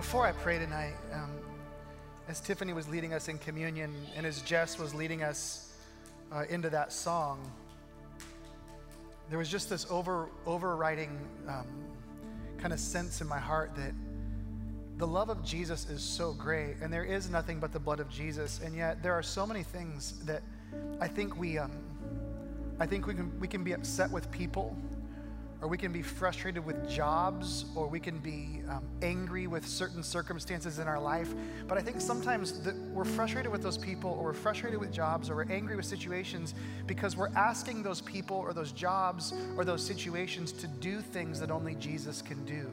Before I pray tonight, um, as Tiffany was leading us in communion and as Jess was leading us uh, into that song, there was just this over, overriding um, kind of sense in my heart that the love of Jesus is so great, and there is nothing but the blood of Jesus, and yet there are so many things that I think we, um, I think we can we can be upset with people or we can be frustrated with jobs, or we can be um, angry with certain circumstances in our life. But I think sometimes that we're frustrated with those people, or we're frustrated with jobs, or we're angry with situations because we're asking those people, or those jobs, or those situations to do things that only Jesus can do.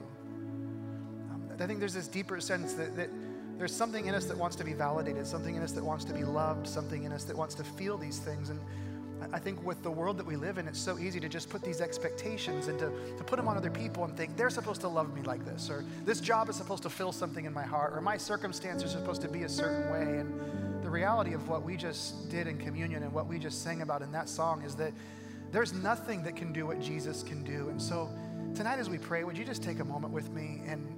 Um, I think there's this deeper sense that, that there's something in us that wants to be validated, something in us that wants to be loved, something in us that wants to feel these things. And I think with the world that we live in, it's so easy to just put these expectations and to, to put them on other people and think they're supposed to love me like this, or this job is supposed to fill something in my heart, or my circumstances are supposed to be a certain way. And the reality of what we just did in communion and what we just sang about in that song is that there's nothing that can do what Jesus can do. And so tonight, as we pray, would you just take a moment with me and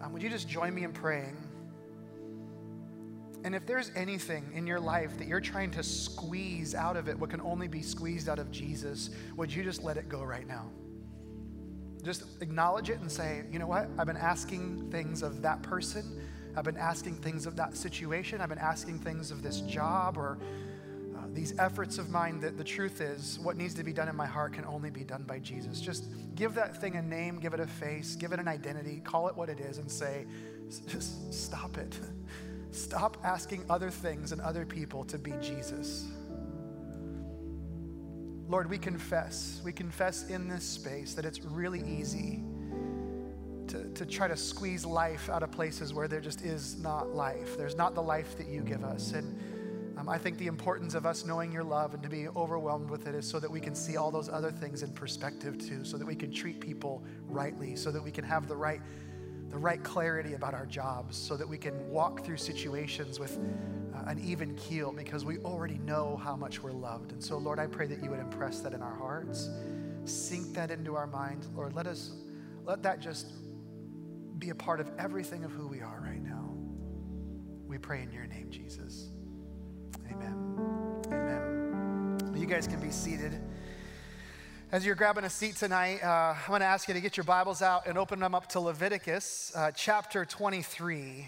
um, would you just join me in praying? And if there's anything in your life that you're trying to squeeze out of it, what can only be squeezed out of Jesus, would you just let it go right now? Just acknowledge it and say, you know what? I've been asking things of that person. I've been asking things of that situation. I've been asking things of this job or uh, these efforts of mine that the truth is, what needs to be done in my heart can only be done by Jesus. Just give that thing a name, give it a face, give it an identity, call it what it is, and say, just stop it. Stop asking other things and other people to be Jesus. Lord, we confess, we confess in this space that it's really easy to, to try to squeeze life out of places where there just is not life. There's not the life that you give us. And um, I think the importance of us knowing your love and to be overwhelmed with it is so that we can see all those other things in perspective too, so that we can treat people rightly, so that we can have the right the right clarity about our jobs so that we can walk through situations with uh, an even keel because we already know how much we're loved. And so, Lord, I pray that you would impress that in our hearts, sink that into our minds. Lord, let us, let that just be a part of everything of who we are right now. We pray in your name, Jesus. Amen. Amen. You guys can be seated. As you're grabbing a seat tonight, uh, I'm going to ask you to get your Bibles out and open them up to Leviticus uh, chapter 23.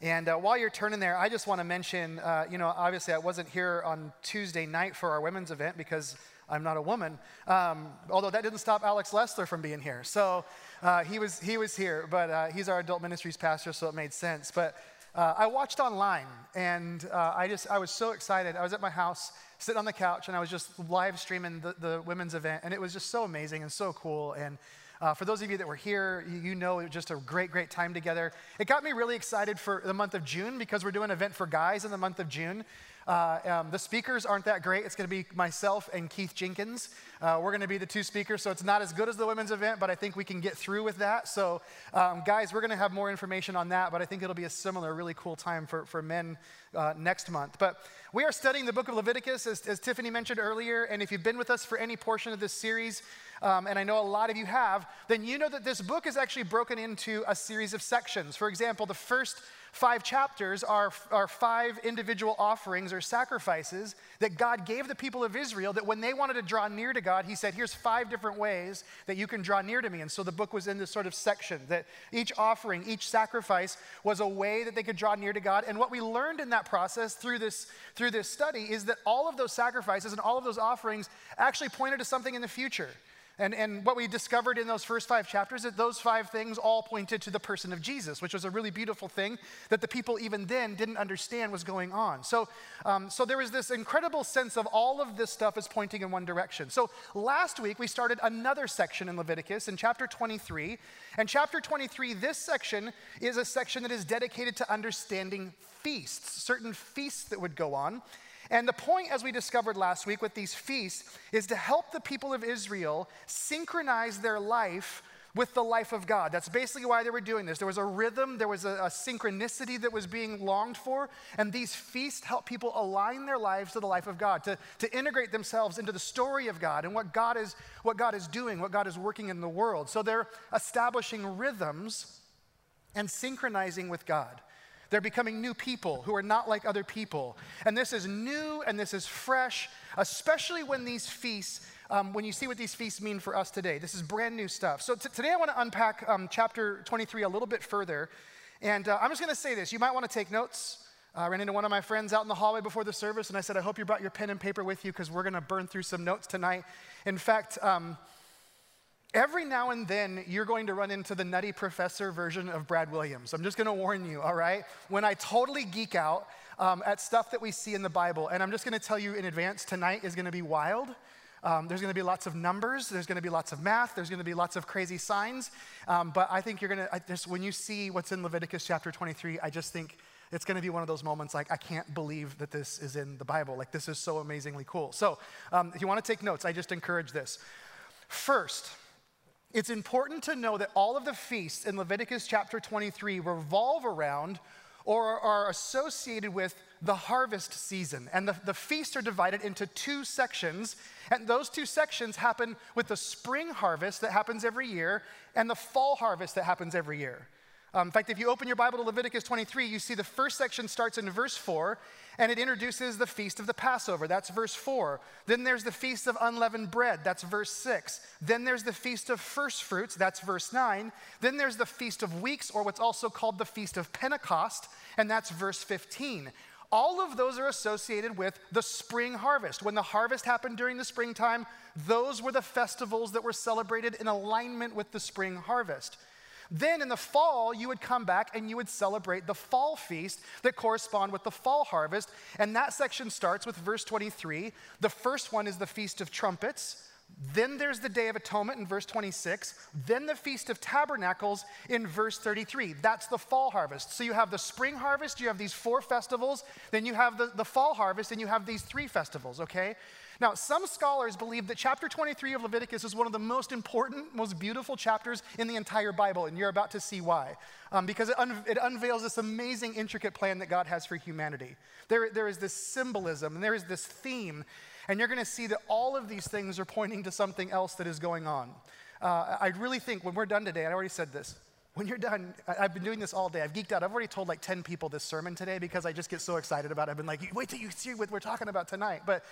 And uh, while you're turning there, I just want to mention uh, you know, obviously, I wasn't here on Tuesday night for our women's event because I'm not a woman. Um, although that didn't stop Alex Lessler from being here. So uh, he, was, he was here, but uh, he's our adult ministries pastor, so it made sense. But I watched online and I just, I was so excited. I was at my house sitting on the couch and I was just live streaming the, the women's event, and it was just so amazing and so cool. And uh, for those of you that were here, you, you know it was just a great, great time together. It got me really excited for the month of June because we're doing an event for guys in the month of June. Uh, um, the speakers aren't that great. It's going to be myself and Keith Jenkins. Uh, we're going to be the two speakers, so it's not as good as the women's event, but I think we can get through with that. So, um, guys, we're going to have more information on that, but I think it'll be a similar, really cool time for, for men uh, next month. But we are studying the book of Leviticus, as, as, Tiffany mentioned earlier, and if you've been with us for any portion of this series, um, and I know a lot of you have, then you know that this book is actually broken into a series of sections. For example, the first five chapters are, are five individual offerings or sacrifices that God gave the people of Israel that when they wanted to draw near to God, He said, Here's five different ways that you can draw near to me. And so the book was in this sort of section that each offering, each sacrifice was a way that they could draw near to God. And what we learned in that process through this, through this study is that all of those sacrifices and all of those offerings actually pointed to something in the future. And, and what we discovered in those first five chapters that those five things all pointed to the person of Jesus, which was a really beautiful thing that the people even then didn't understand was going on. So, um, so there was this incredible sense of all of this stuff is pointing in one direction. So last week we started another section in Leviticus in chapter 23. And chapter 23, this section is a section that is dedicated to understanding feasts, certain feasts that would go on. And the point, as we discovered last week with these feasts, is to help the people of Israel synchronize their life with the life of God. That's basically why they were doing this. There was a rhythm, there was a, a, synchronicity that was being longed for, and these feasts help people align their lives to the life of God, to, to integrate themselves into the story of God and what God is what God is doing, what God is working in the world. So they're establishing rhythms and synchronizing with God. They're becoming new people who are not like other people. And this is new and this is fresh, especially when these feasts, um, when you see what these feasts mean for us today. This is brand new stuff. So t- today I want to unpack um, chapter 23 a little bit further. And uh, I'm just going to say this. You might want to take notes. I ran into one of my friends out in the hallway before the service, and I said, I hope you brought your pen and paper with you because we're going to burn through some notes tonight. In fact, um, Every now and then, you're going to run into the nutty professor version of Brad Williams. I'm just going to warn you, all right? When I totally geek out um, at stuff that we see in the Bible, and I'm just going to tell you in advance, tonight is going to be wild. Um, there's going to be lots of numbers. There's going to be lots of math. There's going to be lots of crazy signs. Um, but I think you're going to, just when you see what's in Leviticus chapter 23, I just think it's going to be one of those moments like, I can't believe that this is in the Bible. Like, this is so amazingly cool. So, um, if you want to take notes, I just encourage this. First, it's important to know that all of the feasts in Leviticus chapter 23 revolve around or are associated with the harvest season. And the, the feasts are divided into two sections. And those two sections happen with the spring harvest that happens every year and the fall harvest that happens every year. Um, in fact, if you open your Bible to Leviticus 23, you see the first section starts in verse 4, and it introduces the feast of the Passover. That's verse 4. Then there's the feast of unleavened bread. That's verse 6. Then there's the feast of first fruits. That's verse 9. Then there's the feast of weeks, or what's also called the feast of Pentecost, and that's verse 15. All of those are associated with the spring harvest. When the harvest happened during the springtime, those were the festivals that were celebrated in alignment with the spring harvest. Then in the fall, you would come back and you would celebrate the fall feast that correspond with the fall harvest. And that section starts with verse 23. The first one is the Feast of Trumpets. Then there's the Day of Atonement in verse 26. Then the Feast of Tabernacles in verse 33. That's the fall harvest. So you have the spring harvest, you have these four festivals, then you have the, the fall harvest, and you have these three festivals, okay? Now, some scholars believe that chapter 23 of Leviticus is one of the most important, most beautiful chapters in the entire Bible, and you're about to see why. Um, because it, un- it, unveils this amazing, intricate plan that God has for humanity. There, there is this symbolism, and there is this theme, and you're going to see that all of these things are pointing to something else that is going on. Uh, I really think when we're done today, I already said this, when you're done, I, have been doing this all day. I've geeked out. I've already told like 10 people this sermon today because I just get so excited about it. I've been like, wait till you see what we're talking about tonight. But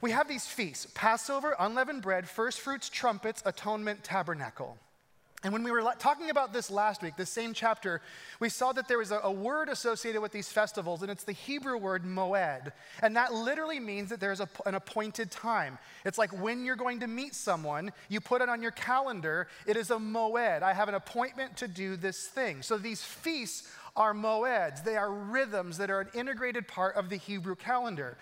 we have these feasts Passover, unleavened bread, first fruits, trumpets, atonement, tabernacle. And when we were talking about this last week, this same chapter, we saw that there was a, a, word associated with these festivals, and it's the Hebrew word moed. And that literally means that there's a, an appointed time. It's like when you're going to meet someone, you put it on your calendar, it is a moed. I have an appointment to do this thing. So these feasts are moeds, they are rhythms that are an integrated part of the Hebrew calendar.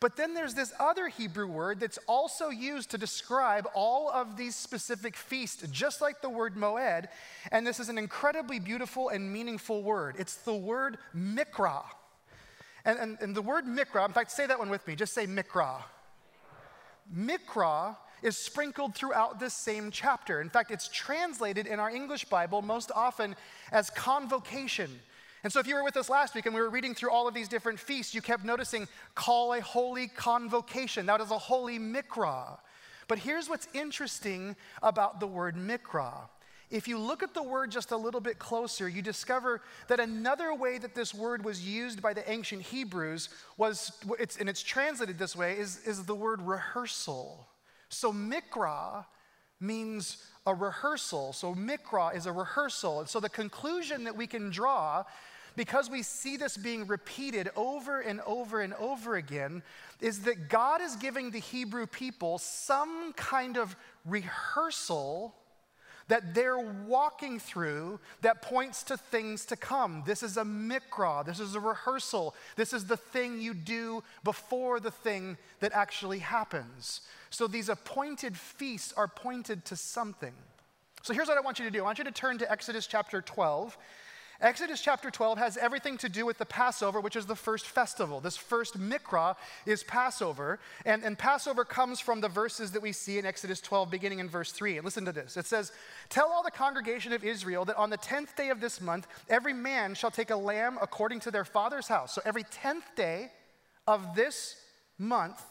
But then there's this other Hebrew word that's also used to describe all of these specific feasts, just like the word moed. And this is an incredibly beautiful and meaningful word. It's the word mikra. And, and, and the word mikra, in fact, say that one with me. Just say mikra. Mikra is sprinkled throughout this same chapter. In fact, it's translated in our English Bible most often as convocation and so, if you were with us last week and we were reading through all of these different feasts, you kept noticing call a holy convocation. That is a holy mikra. But here's what's interesting about the word mikra. If you look at the word just a little bit closer, you discover that another way that this word was used by the ancient Hebrews was, it's, and it's translated this way, is, is the word rehearsal. So mikra means a rehearsal. So mikra is a rehearsal. And so the conclusion that we can draw because we see this being repeated over and over and over again, is that God is giving the Hebrew people some kind of rehearsal that they're walking through that points to things to come. This is a mikra, this is a rehearsal, this is the thing you do before the thing that actually happens. So these appointed feasts are pointed to something. So here's what I want you to do I want you to turn to Exodus chapter 12 Exodus chapter 12 has everything to do with the Passover, which is the first festival. This first mikra is Passover. And, and Passover comes from the verses that we see in Exodus 12, beginning in verse 3. And listen to this it says, Tell all the congregation of Israel that on the 10th day of this month, every man shall take a lamb according to their father's house. So every 10th day of this month,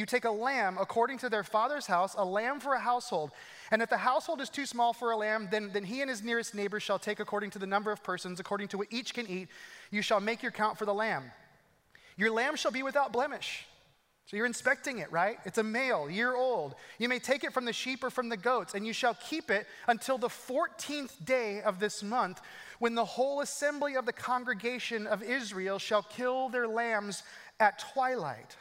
you take a lamb according to their father's house, a lamb for a household. And if the household is too small for a lamb, then, then he and his nearest neighbor shall take according to the number of persons, according to what each can eat. You shall make your count for the lamb. Your lamb shall be without blemish. So you're inspecting it, right? It's a male, year old. You may take it from the sheep or from the goats, and you shall keep it until the 14th day of this month, when the whole assembly of the congregation of Israel shall kill their lambs at twilight.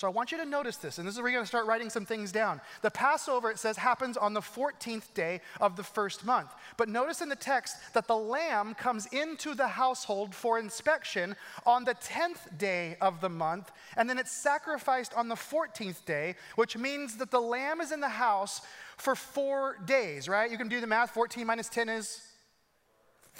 So I want you to notice this, and this is where you're going to start writing some things down. The Passover, it says, happens on the 14th day of the first month. But notice in the text that the lamb comes into the household for inspection on the 10th day of the month, and then it's sacrificed on the 14th day, which means that the lamb is in the house for four days, right? You can do the math. 14 minus 10 is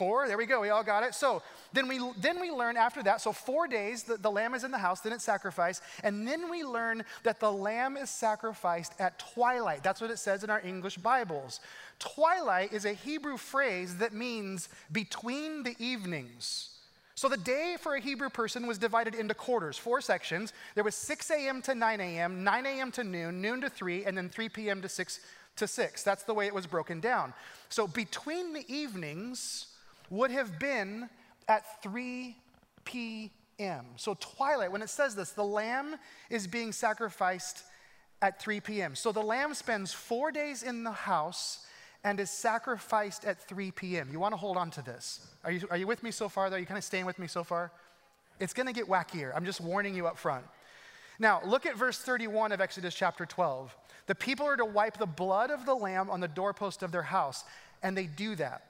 Four, there we go, we all got it. So then we, then we learn after that, so four days, the, the lamb is in the house, then it's sacrificed, and then we learn that the lamb is sacrificed at twilight. That's what it says in our English Bibles. Twilight is a Hebrew phrase that means between the evenings. So the day for a Hebrew person was divided into quarters, four sections. There was 6 a.m. to 9 a.m., 9 a.m. to noon, noon to 3, and then 3 p.m. to 6 to 6. That's the way it was broken down. So between the evenings, would have been at 3 p.m. So, twilight, when it says this, the lamb is being sacrificed at 3 p.m. So, the lamb spends four days in the house and is sacrificed at 3 p.m. You want to hold on to this. Are you, are you with me so far, though? Are you kind of staying with me so far? It's going to get wackier. I'm just warning you up front. Now, look at verse 31 of Exodus chapter 12. The people are to wipe the blood of the lamb on the doorpost of their house, and they do that.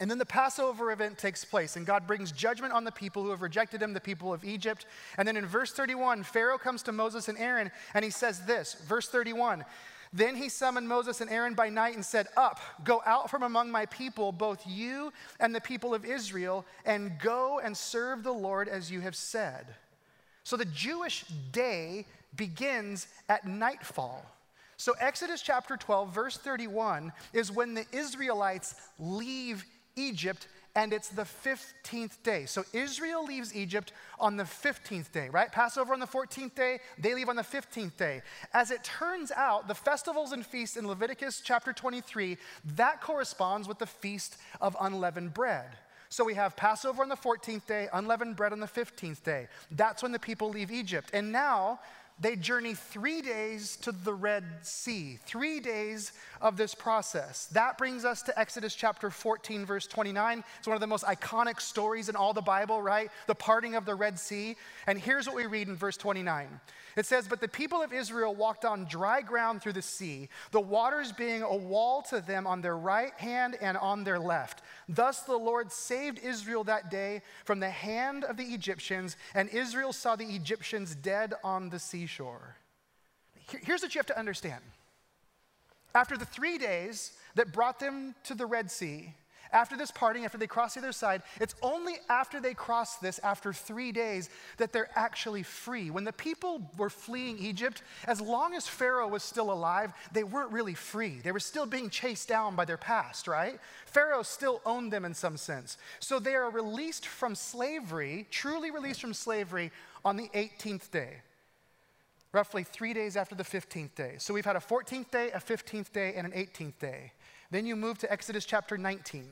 And then the Passover event takes place, and God brings judgment on the people who have rejected him, the people of Egypt. And then in verse 31, Pharaoh comes to Moses and Aaron, and he says this Verse 31 Then he summoned Moses and Aaron by night and said, Up, go out from among my people, both you and the people of Israel, and go and serve the Lord as you have said. So the Jewish day begins at nightfall. So, Exodus chapter 12, verse 31 is when the Israelites leave Egypt, and it's the 15th day. So Israel leaves Egypt on the 15th day, right? Passover on the 14th day, they leave on the 15th day. As it turns out, the festivals and feasts in Leviticus chapter 23, that corresponds with the feast of unleavened bread. So we have Passover on the 14th day, unleavened bread on the 15th day. That's when the people leave Egypt. And now they journey three days to the Red Sea, three days of this process. That brings us to Exodus chapter 14, verse 29. It's one of the most iconic stories in all the Bible, right? The parting of the Red Sea. And here's what we read in verse 29 it says, But the people of Israel walked on dry ground through the sea, the waters being a wall to them on their right hand and on their left. Thus the Lord saved Israel that day from the hand of the Egyptians, and Israel saw the Egyptians dead on the seashore. Here's what you have to understand. After the three days that brought them to the Red Sea, after this parting, after they cross the other side, it's only after they cross this, after three days, that they're actually free. When the people were fleeing Egypt, as long as Pharaoh was still alive, they weren't really free. They were still being chased down by their past, right? Pharaoh still owned them in some sense. So they are released from slavery, truly released from slavery, on the 18th day roughly three days after the 15th day. So we've had a 14th day, a 15th day, and an 18th day. Then you move to Exodus chapter 19.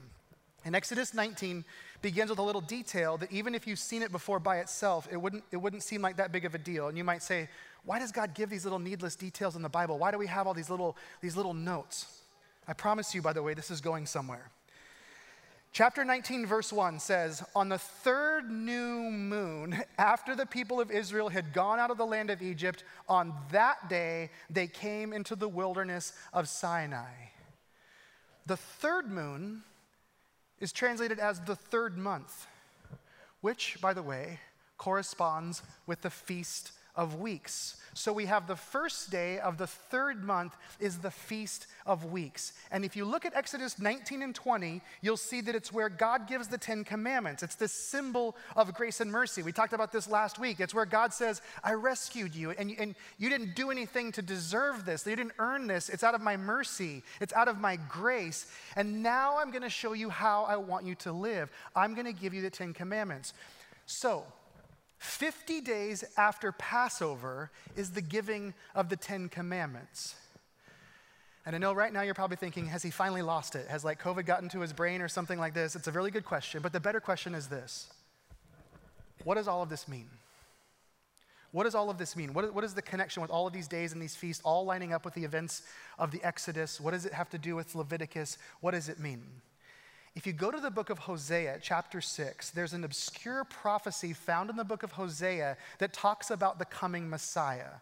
And Exodus 19 begins with a little detail that even if you've seen it before by itself, it wouldn't, it wouldn't seem like that big of a deal. And you might say, why does God give these little needless details in the Bible? Why do we have all these little, these little notes? I promise you, by the way, this is going somewhere. Chapter 19, verse 1 says, On the third new moon, after the people of Israel had gone out of the land of Egypt, on that day they came into the wilderness of Sinai. The third moon is translated as the third month, which, by the way, corresponds with the Feast of Weeks. So we have the first day of the third month is the Feast of Weeks. And if you look at Exodus 19 and 20, you'll see that it's where God gives the Ten Commandments. It's the symbol of grace and mercy. We talked about this last week. It's where God says, I rescued you, and, and you didn't do anything to deserve this. You didn't earn this. It's out of my mercy, it's out of my grace. And now I'm going to show you how I want you to live. I'm going to give you the Ten Commandments. So, 50 days after Passover is the giving of the Ten Commandments. And I know right now you're probably thinking, has he finally lost it? Has like COVID gotten to his brain or something like this? It's a really good question, but the better question is this What does all of this mean? What does all of this mean? What, what is the connection with all of these days and these feasts all lining up with the events of the Exodus? What does it have to do with Leviticus? What does it mean? If you go to the book of Hosea, chapter 6, there's an obscure prophecy found in the book of Hosea that talks about the coming Messiah.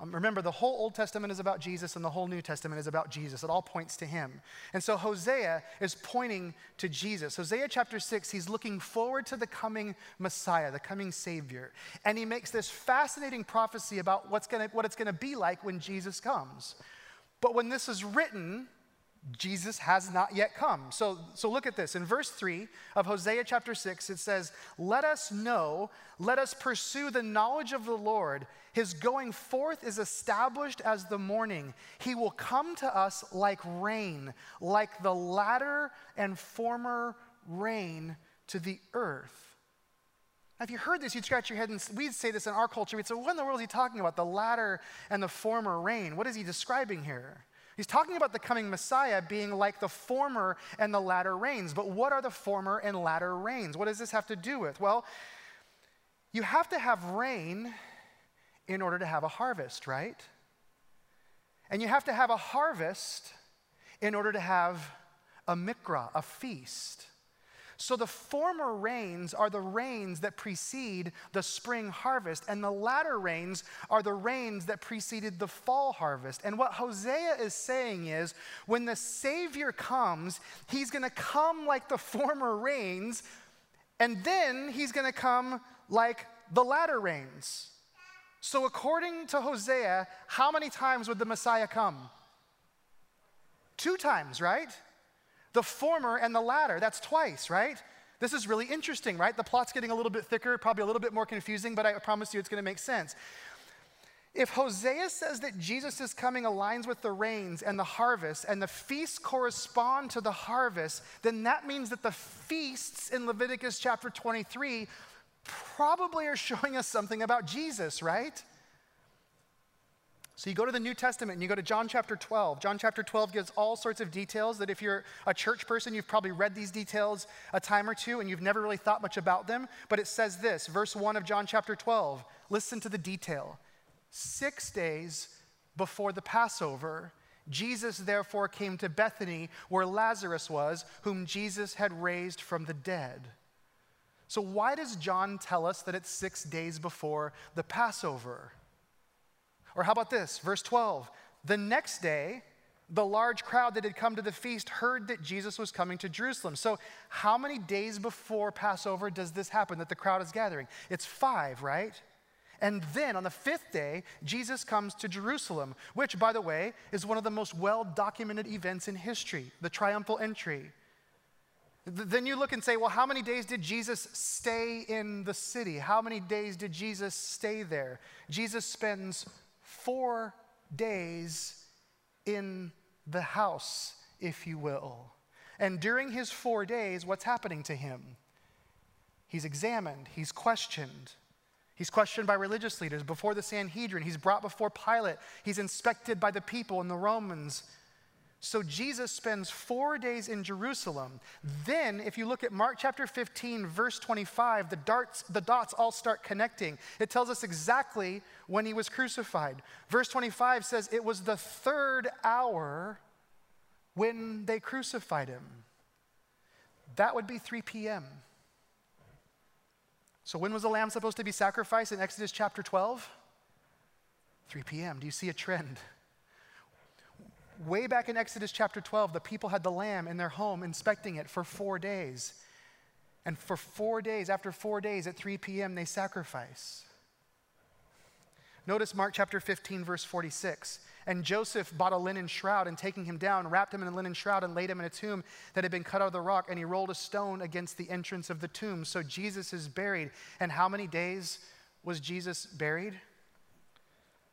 Um, remember, the whole Old Testament is about Jesus and the whole New Testament is about Jesus. It all points to him. And so Hosea is pointing to Jesus. Hosea chapter 6, he's looking forward to the coming Messiah, the coming Savior. And he makes this fascinating prophecy about what's gonna, what it's going to be like when Jesus comes. But when this is written, Jesus has not yet come. So, so look at this. In verse 3 of Hosea chapter 6, it says, Let us know, let us pursue the knowledge of the Lord. His going forth is established as the morning. He will come to us like rain, like the latter and former rain to the earth. Now, if you heard this, you'd scratch your head, and we'd say this in our culture. We'd say, What in the world is he talking about? The latter and the former rain. What is he describing here? He's talking about the coming Messiah being like the former and the latter rains. But what are the former and latter rains? What does this have to do with? Well, you have to have rain in order to have a harvest, right? And you have to have a harvest in order to have a mikra, a feast. So the former rains are the rains that precede the spring harvest, and the latter rains are the rains that preceded the fall harvest. And what Hosea is saying is when the Savior comes, he's going to come like the former rains, and then he's going to come like the latter rains. So, according to Hosea, how many times would the Messiah come? Two times, right? The former and the latter, that's twice, right? This is really interesting, right? The plot's getting a little bit thicker, probably a little bit more confusing, but I promise you it's going to make sense. If Hosea says that Jesus' coming aligns with the rains and the harvest, and the feasts correspond to the harvest, then that means that the feasts in Leviticus chapter 23 probably are showing us something about Jesus, right? So you go to the New Testament and you go to John chapter 12. John chapter 12 gives all sorts of details that if you're a church person, you've probably read these details a time or two and you've never really thought much about them. But it says this, verse 1 of John chapter 12. Listen to the detail. Six days before the Passover, Jesus therefore came to Bethany where Lazarus was, whom Jesus had raised from the dead. So, why does John tell us that it's six days before the Passover? Or how about this? Verse 12. The next day, the large crowd that had come to the feast heard that Jesus was coming to Jerusalem. So, how many days before Passover does this happen that the crowd is gathering? It's five, right? And then on the fifth day, Jesus comes to Jerusalem, which, by the way, is one of the most well documented events in history the triumphal entry. Then you look and say, well, how many days did Jesus stay in the city? How many days did Jesus stay there? Jesus spends four days in the house, if you will. And during his four days, what's happening to him? He's examined, he's questioned. He's questioned by religious leaders before the Sanhedrin. He's brought before Pilate. He's inspected by the people and the Romans. So Jesus spends four days in Jerusalem. Then, if you look at Mark chapter 15, verse 25, the, darts, the dots all start connecting. It tells us exactly when he was crucified. Verse 25 says it was the third hour when they crucified him. That would be 3 p.m. So, when was the lamb supposed to be sacrificed in Exodus chapter 12? 3 p.m. Do you see a trend? Way back in Exodus chapter 12, the people had the lamb in their home inspecting it for four days. And for four days, after four days at 3 p.m., they sacrifice. Notice Mark chapter 15, verse 46. And Joseph bought a linen shroud and taking him down, wrapped him in a linen shroud and laid him in a tomb that had been cut out of the rock. And he rolled a stone against the entrance of the tomb. So Jesus is buried. And how many days was Jesus buried?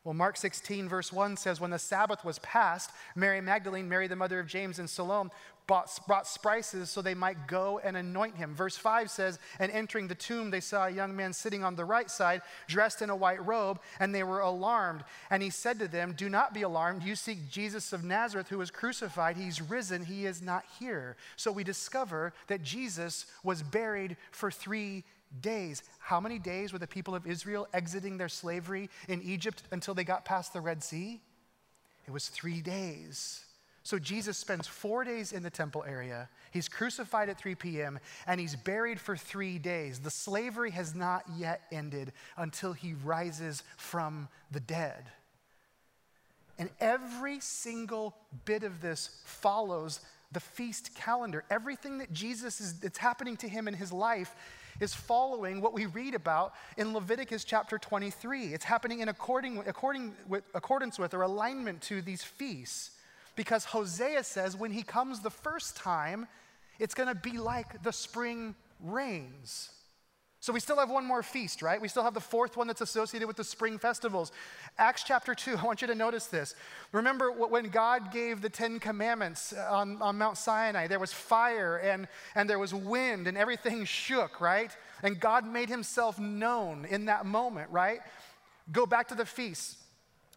Well, Mark 16, verse 1 says, When the Sabbath was past, Mary Magdalene, Mary the mother of James, and Salome bought, brought spices so they might go and anoint him. Verse 5 says, And entering the tomb, they saw a young man sitting on the right side, dressed in a white robe, and they were alarmed. And he said to them, Do not be alarmed. You seek Jesus of Nazareth, who was crucified. He's risen. He is not here. So we discover that Jesus was buried for three days. How many days were the people of Israel exiting their slavery in Egypt until they got past the Red Sea? It was three days. So Jesus spends four days in the temple area. He's crucified at 3 p.m. and he's buried for three days. The slavery has not yet ended until he rises from the dead. And every single bit of this follows the feast calendar. Everything that Jesus is, that's happening to him in his life is following what we read about in Leviticus chapter 23. It's happening in according, according with, accordance with or alignment to these feasts. Because Hosea says when he comes the first time, it's going to be like the spring rains. So we still have one more feast, right? We still have the fourth one that's associated with the spring festivals. Acts chapter 2, I want you to notice this. Remember when God gave the Ten Commandments uh, on, on Mount Sinai, there was fire and, and there was wind and everything shook, right? And God made himself known in that moment, right? Go back to the feast.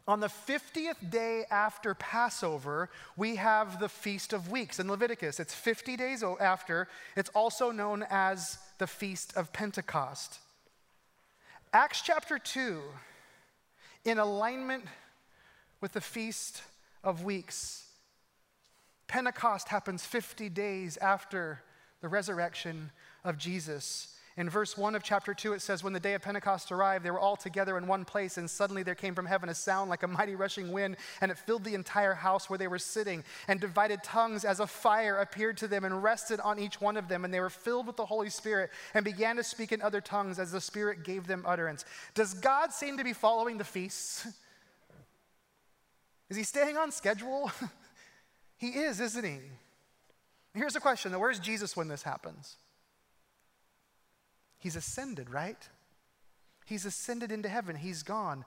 On the 50th day after Passover, we have the Feast of Weeks in Leviticus. It's 50 days after. It's also known as the Feast of Pentecost. Acts chapter 2, in alignment with the Feast of Weeks, Pentecost happens 50 days after the resurrection of Jesus. In verse 1 of chapter 2, it says, When the day of Pentecost arrived, they were all together in one place, and suddenly there came from heaven a sound like a mighty rushing wind, and it filled the entire house where they were sitting. And divided tongues as a fire appeared to them and rested on each one of them. And they were filled with the Holy Spirit and began to speak in other tongues as the Spirit gave them utterance. Does God seem to be following the feasts? Is he staying on schedule? he is, isn't he? Here's the question though where's Jesus when this happens? He's ascended, right? He's ascended into heaven. He's gone.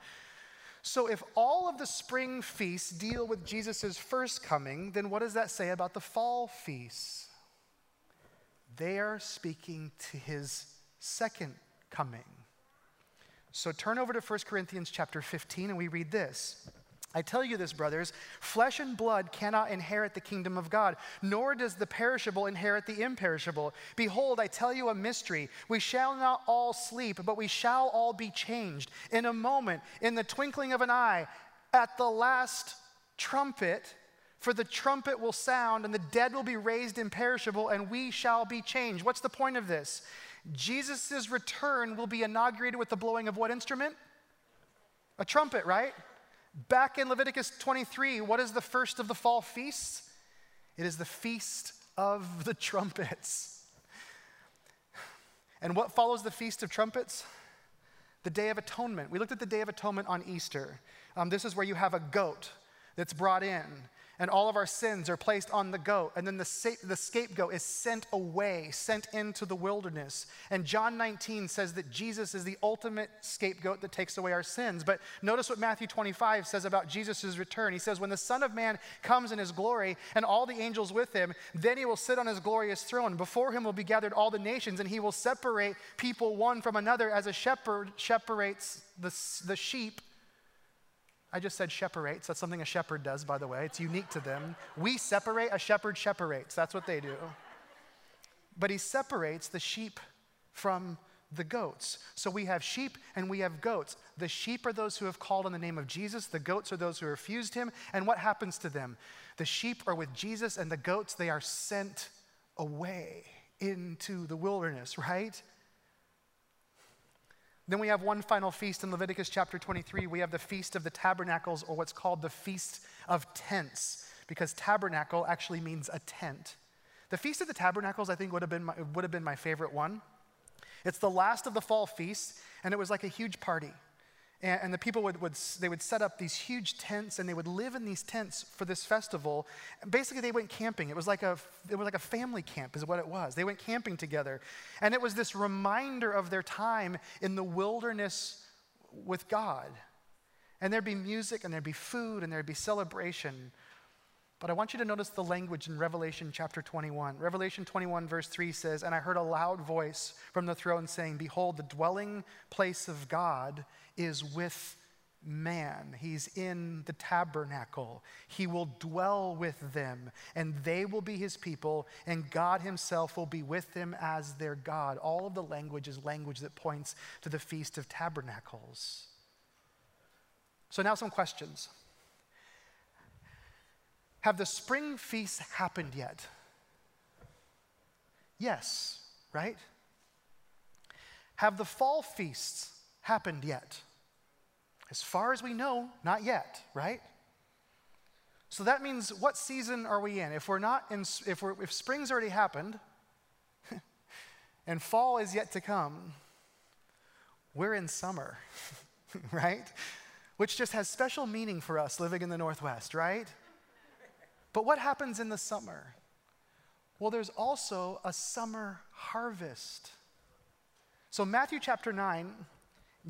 So, if all of the spring feasts deal with Jesus' first coming, then what does that say about the fall feasts? They are speaking to his second coming. So, turn over to 1 Corinthians chapter 15, and we read this. I tell you this, brothers flesh and blood cannot inherit the kingdom of God, nor does the perishable inherit the imperishable. Behold, I tell you a mystery. We shall not all sleep, but we shall all be changed in a moment, in the twinkling of an eye, at the last trumpet. For the trumpet will sound, and the dead will be raised imperishable, and we shall be changed. What's the point of this? Jesus' return will be inaugurated with the blowing of what instrument? A trumpet, right? Back in Leviticus 23, what is the first of the fall feasts? It is the Feast of the Trumpets. And what follows the Feast of Trumpets? The Day of Atonement. We looked at the Day of Atonement on Easter. Um, this is where you have a goat that's brought in and all of our sins are placed on the goat. And then the, sa- the scapegoat is sent away, sent into the wilderness. And John 19 says that Jesus is the ultimate scapegoat that takes away our sins. But notice what Matthew 25 says about Jesus' return. He says, When the Son of Man comes in his glory and all the angels with him, then he will sit on his glorious throne. Before him will be gathered all the nations, and he will separate people one from another as a shepherd separates the, the sheep I just said separates. That's something a shepherd does, by the way. It's unique to them. We separate, a shepherd separates. That's what they do. But he separates the sheep from the goats. So we have sheep and we have goats. The sheep are those who have called on the name of Jesus, the goats are those who refused him. And what happens to them? The sheep are with Jesus, and the goats, they are sent away into the wilderness, right? Then we have one final feast in Leviticus chapter 23. We have the Feast of the Tabernacles, or what's called the Feast of Tents, because tabernacle actually means a tent. The Feast of the Tabernacles, I think, would have been my, would have been my favorite one. It's the last of the fall feasts, and it was like a huge party. And, and, the people would, would, they would set up these huge tents and they would live in these tents for this festival. Basically, they went camping. It was, like a, it was like a family camp, is what it was. They went camping together. And it was this reminder of their time in the wilderness with God. And there'd be music and there'd be food and there'd be celebration. But I want you to notice the language in Revelation chapter 21. Revelation 21, verse 3 says, And I heard a loud voice from the throne saying, Behold, the dwelling place of God is with man. He's in the tabernacle. He will dwell with them, and they will be his people, and God himself will be with them as their God. All of the language is language that points to the Feast of Tabernacles. So, now some questions. Have the spring feasts happened yet? Yes, right? Have the fall feasts happened yet? As far as we know, not yet, right? So that means what season are we in? If we're not in if we're if spring's already happened and fall is yet to come, we're in summer, right? Which just has special meaning for us living in the Northwest, right? But what happens in the summer? Well, there's also a summer harvest. So, Matthew chapter 9,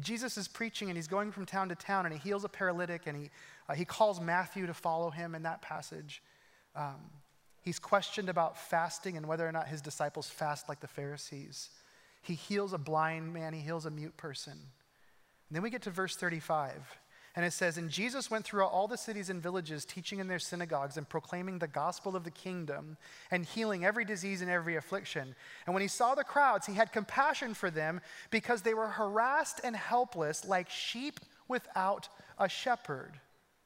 Jesus is preaching and he's going from town to town and he heals a paralytic and he, uh, he calls Matthew to follow him in that passage. Um, he's questioned about fasting and whether or not his disciples fast like the Pharisees. He heals a blind man, he heals a mute person. And then we get to verse 35. And it says, And Jesus went throughout all the cities and villages, teaching in their synagogues and proclaiming the gospel of the kingdom and healing every disease and every affliction. And when he saw the crowds, he had compassion for them because they were harassed and helpless like sheep without a shepherd.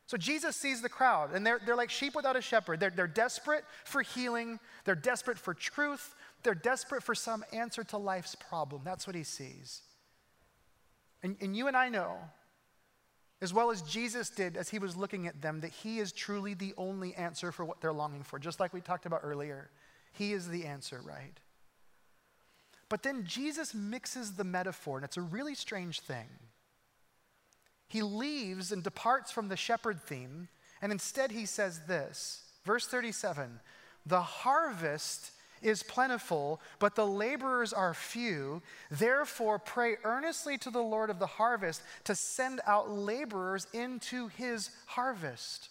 So Jesus sees the crowd, and they're, they're like sheep without a shepherd. They're, they're desperate for healing, they're desperate for truth, they're desperate for some answer to life's problem. That's what he sees. And, and you and I know as well as Jesus did as he was looking at them, that he is truly the only answer for what they're longing for, just like we talked about earlier. He is the answer, right? But then Jesus mixes the metaphor, and it's a really strange thing. He leaves and departs from the shepherd theme, and instead he says this verse 37 The harvest is plentiful, but the laborers are few. Therefore, pray earnestly to the Lord of the harvest to send out laborers into his harvest.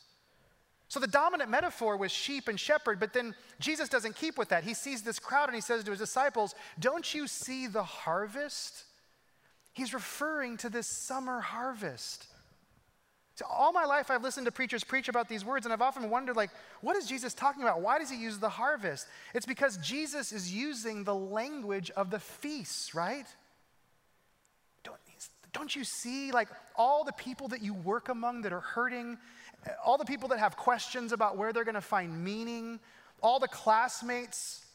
So the dominant metaphor was sheep and shepherd, but then Jesus doesn't keep with that. He sees this crowd and he says to his disciples, Don't you see the harvest? He's referring to this summer harvest. All my life, I've listened to preachers preach about these words, and I've often wondered, like, what is Jesus talking about? Why does he use the harvest? It's because Jesus is using the language of the feasts, right? Don't, don't you see, like, all the people that you work among that are hurting, all the people that have questions about where they're going to find meaning, all the classmates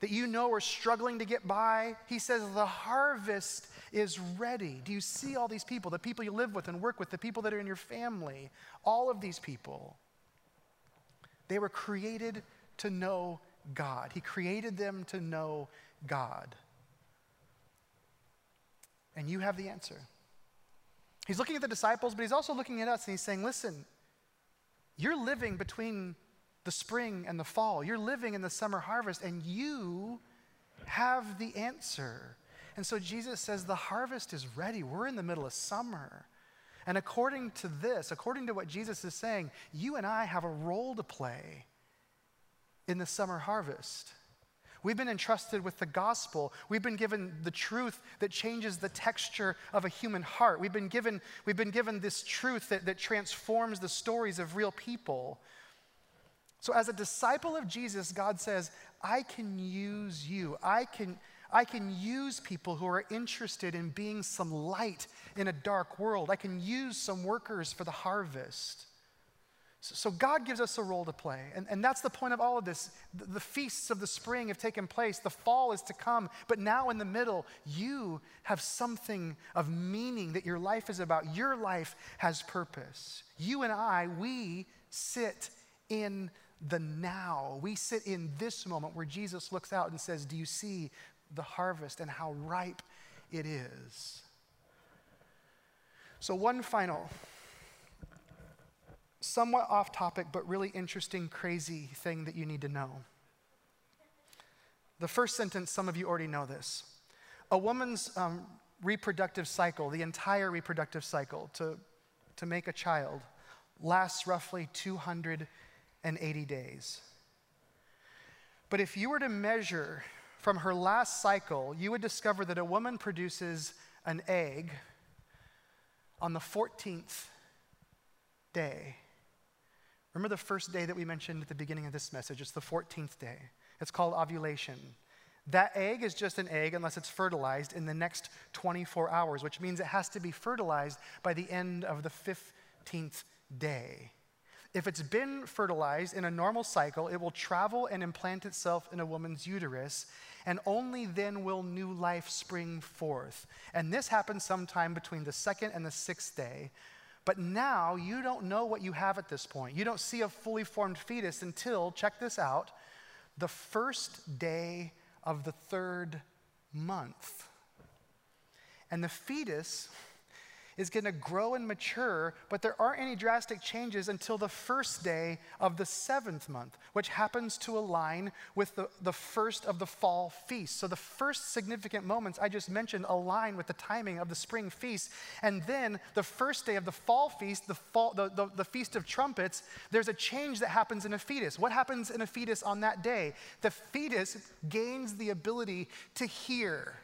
that you know are struggling to get by? He says, the harvest is ready. Do you see all these people, the people you live with and work with, the people that are in your family? All of these people. They were created to know God. He created them to know God. And you have the answer. He's looking at the disciples, but he's also looking at us and he's saying, listen, you're living between the spring and the fall. You're living in the summer harvest, and you have the answer. And so Jesus says, The harvest is ready. We're in the middle of summer. And according to this, according to what Jesus is saying, you and I have a role to play in the summer harvest. We've been entrusted with the gospel. We've been given the truth that changes the texture of a human heart. We've been given, we've been given this truth that, that transforms the stories of real people. So, as a disciple of Jesus, God says, I can use you. I can, I can use people who are interested in being some light in a dark world. I can use some workers for the harvest. So, God gives us a role to play. And, and that's the point of all of this. The feasts of the spring have taken place, the fall is to come. But now, in the middle, you have something of meaning that your life is about. Your life has purpose. You and I, we sit in the now. We sit in this moment where Jesus looks out and says, Do you see the harvest and how ripe it is. So, one final, somewhat off topic, but really interesting, crazy thing that you need to know. The first sentence, some of you already know this. A woman's um, reproductive cycle, the entire reproductive cycle, to to make a child lasts roughly 280 days. But if you were to measure from her last cycle, you would discover that a woman produces an egg on the 14th day. Remember the first day that we mentioned at the beginning of this message? It's the 14th day. It's called ovulation. That egg is just an egg unless it's fertilized in the next 24 hours, which means it has to be fertilized by the end of the 15th day. If it's been fertilized in a normal cycle, it will travel and implant itself in a woman's uterus, and only then will new life spring forth. And this happens sometime between the second and the sixth day. But now you don't know what you have at this point. You don't see a fully formed fetus until, check this out, the first day of the third month. And the fetus is going to grow and mature, but there aren't any drastic changes until the first day of the seventh month, which happens to align with the, the first of the fall feast. So the first significant moments I just mentioned align with the timing of the spring feast. And then the first day of the fall feast, the, fall, the, the, the feast of trumpets, there's a change that happens in a fetus. What happens in a fetus on that day? The fetus gains the ability to hear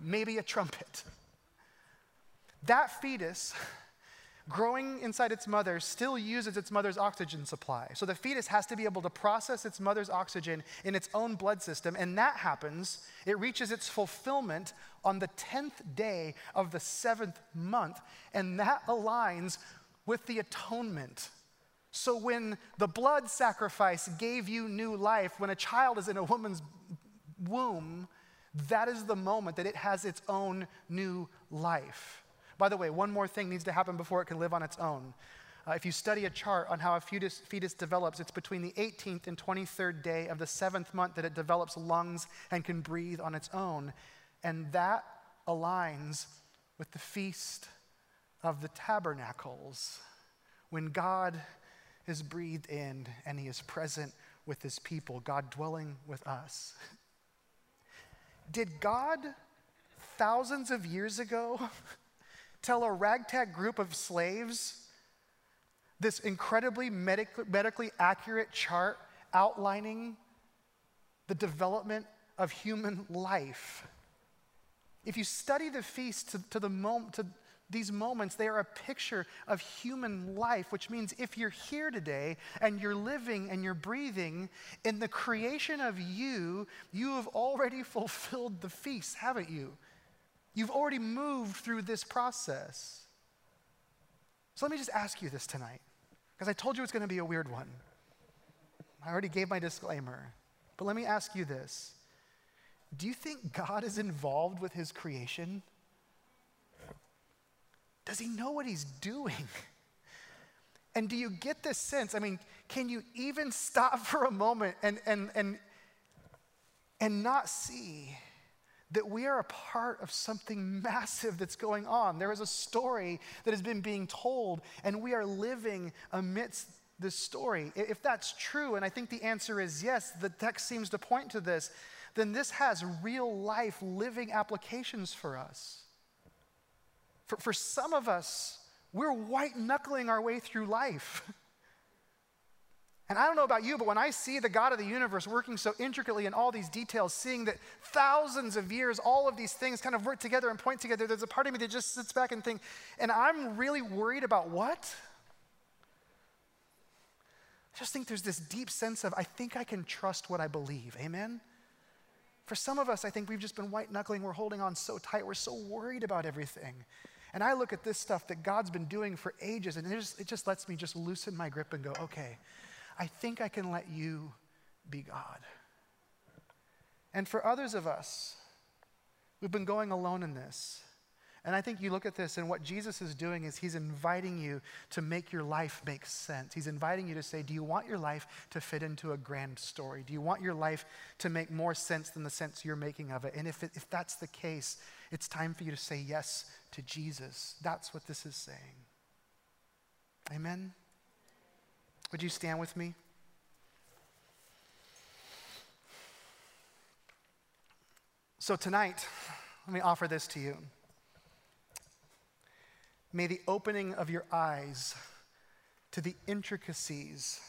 maybe a trumpet. That fetus, growing inside its mother, still uses its mother's oxygen supply. So the fetus has to be able to process its mother's oxygen in its own blood system, and that happens, it reaches its fulfillment on the 10th day of the seventh month, and that aligns with the atonement. So when the blood sacrifice gave you new life, when a child is in a woman's womb, that is the moment that it has its own new life. By the way, one more thing needs to happen before it can live on its own. Uh, if you study a chart on how a fetus, fetus develops, it's between the 18th and 23rd day of the seventh month that it develops lungs and can breathe on its own. And that aligns with the Feast of the Tabernacles, when God is breathed in and he is present with his people, God dwelling with us. Did God, thousands of years ago, tell a ragtag group of slaves this incredibly medic- medically accurate chart outlining the development of human life. If you study the feast to, to the to these moments, they are a picture of human life, which means if you're here today and you're living and you're breathing, in the creation of you, you have already fulfilled the feast, haven't you? You've already moved through this process. So let me just ask you this tonight, because I told you it's going to be a weird one. I already gave my disclaimer. But let me ask you this Do you think God is involved with his creation? Does he know what he's doing? And do you get this sense? I mean, can you even stop for a moment and, and, and, and not see that we are a part of something massive that's going on. There is a story that has been being told, and we are living amidst this story. If that's true, and I think the answer is yes, the text seems to point to this, then this has real life living applications for us. For, for some of us, we're white knuckling our way through life. And I don't know about you, but when I see the God of the universe working so intricately in all these details, seeing that thousands of years, all of these things kind of work together and point together, there's a part of me that just sits back and thinks, and I'm really worried about what? I just think there's this deep sense of, I think I can trust what I believe. Amen? For some of us, I think we've just been white knuckling. We're holding on so tight. We're so worried about everything. And I look at this stuff that God's been doing for ages, and it just, it just lets me just loosen my grip and go, okay, I think I can let you be God. And for others of us, we've been going alone in this. And I think you look at this, and what Jesus is doing is he's inviting you to make your life make sense. He's inviting you to say, Do you want your life to fit into a grand story? Do you want your life to make more sense than the sense you're making of it? And if, it, if that's the case, it's time for you to say yes to Jesus. That's what this is saying. Amen. Would you stand with me? So, tonight, let me offer this to you. May the opening of your eyes to the intricacies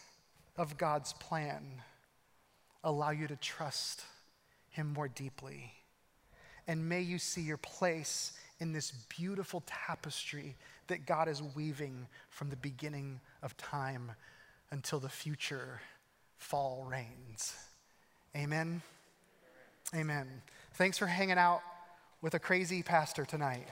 of God's plan allow you to trust Him more deeply. And may you see your place in this beautiful tapestry that God is weaving from the beginning of time until the future fall rains. Amen. Amen. Thanks for hanging out with a crazy pastor tonight.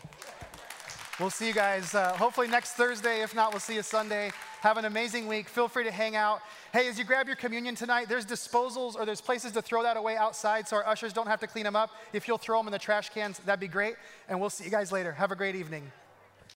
We'll see you guys uh, hopefully next Thursday. If not, we'll see you Sunday. Have an amazing week. Feel free to hang out. Hey, as you grab your communion tonight, there's disposals or there's places to throw that away outside so our ushers don't have to clean them up. If you'll throw them in the trash cans, that'd be great. And we'll see you guys later. Have a great evening.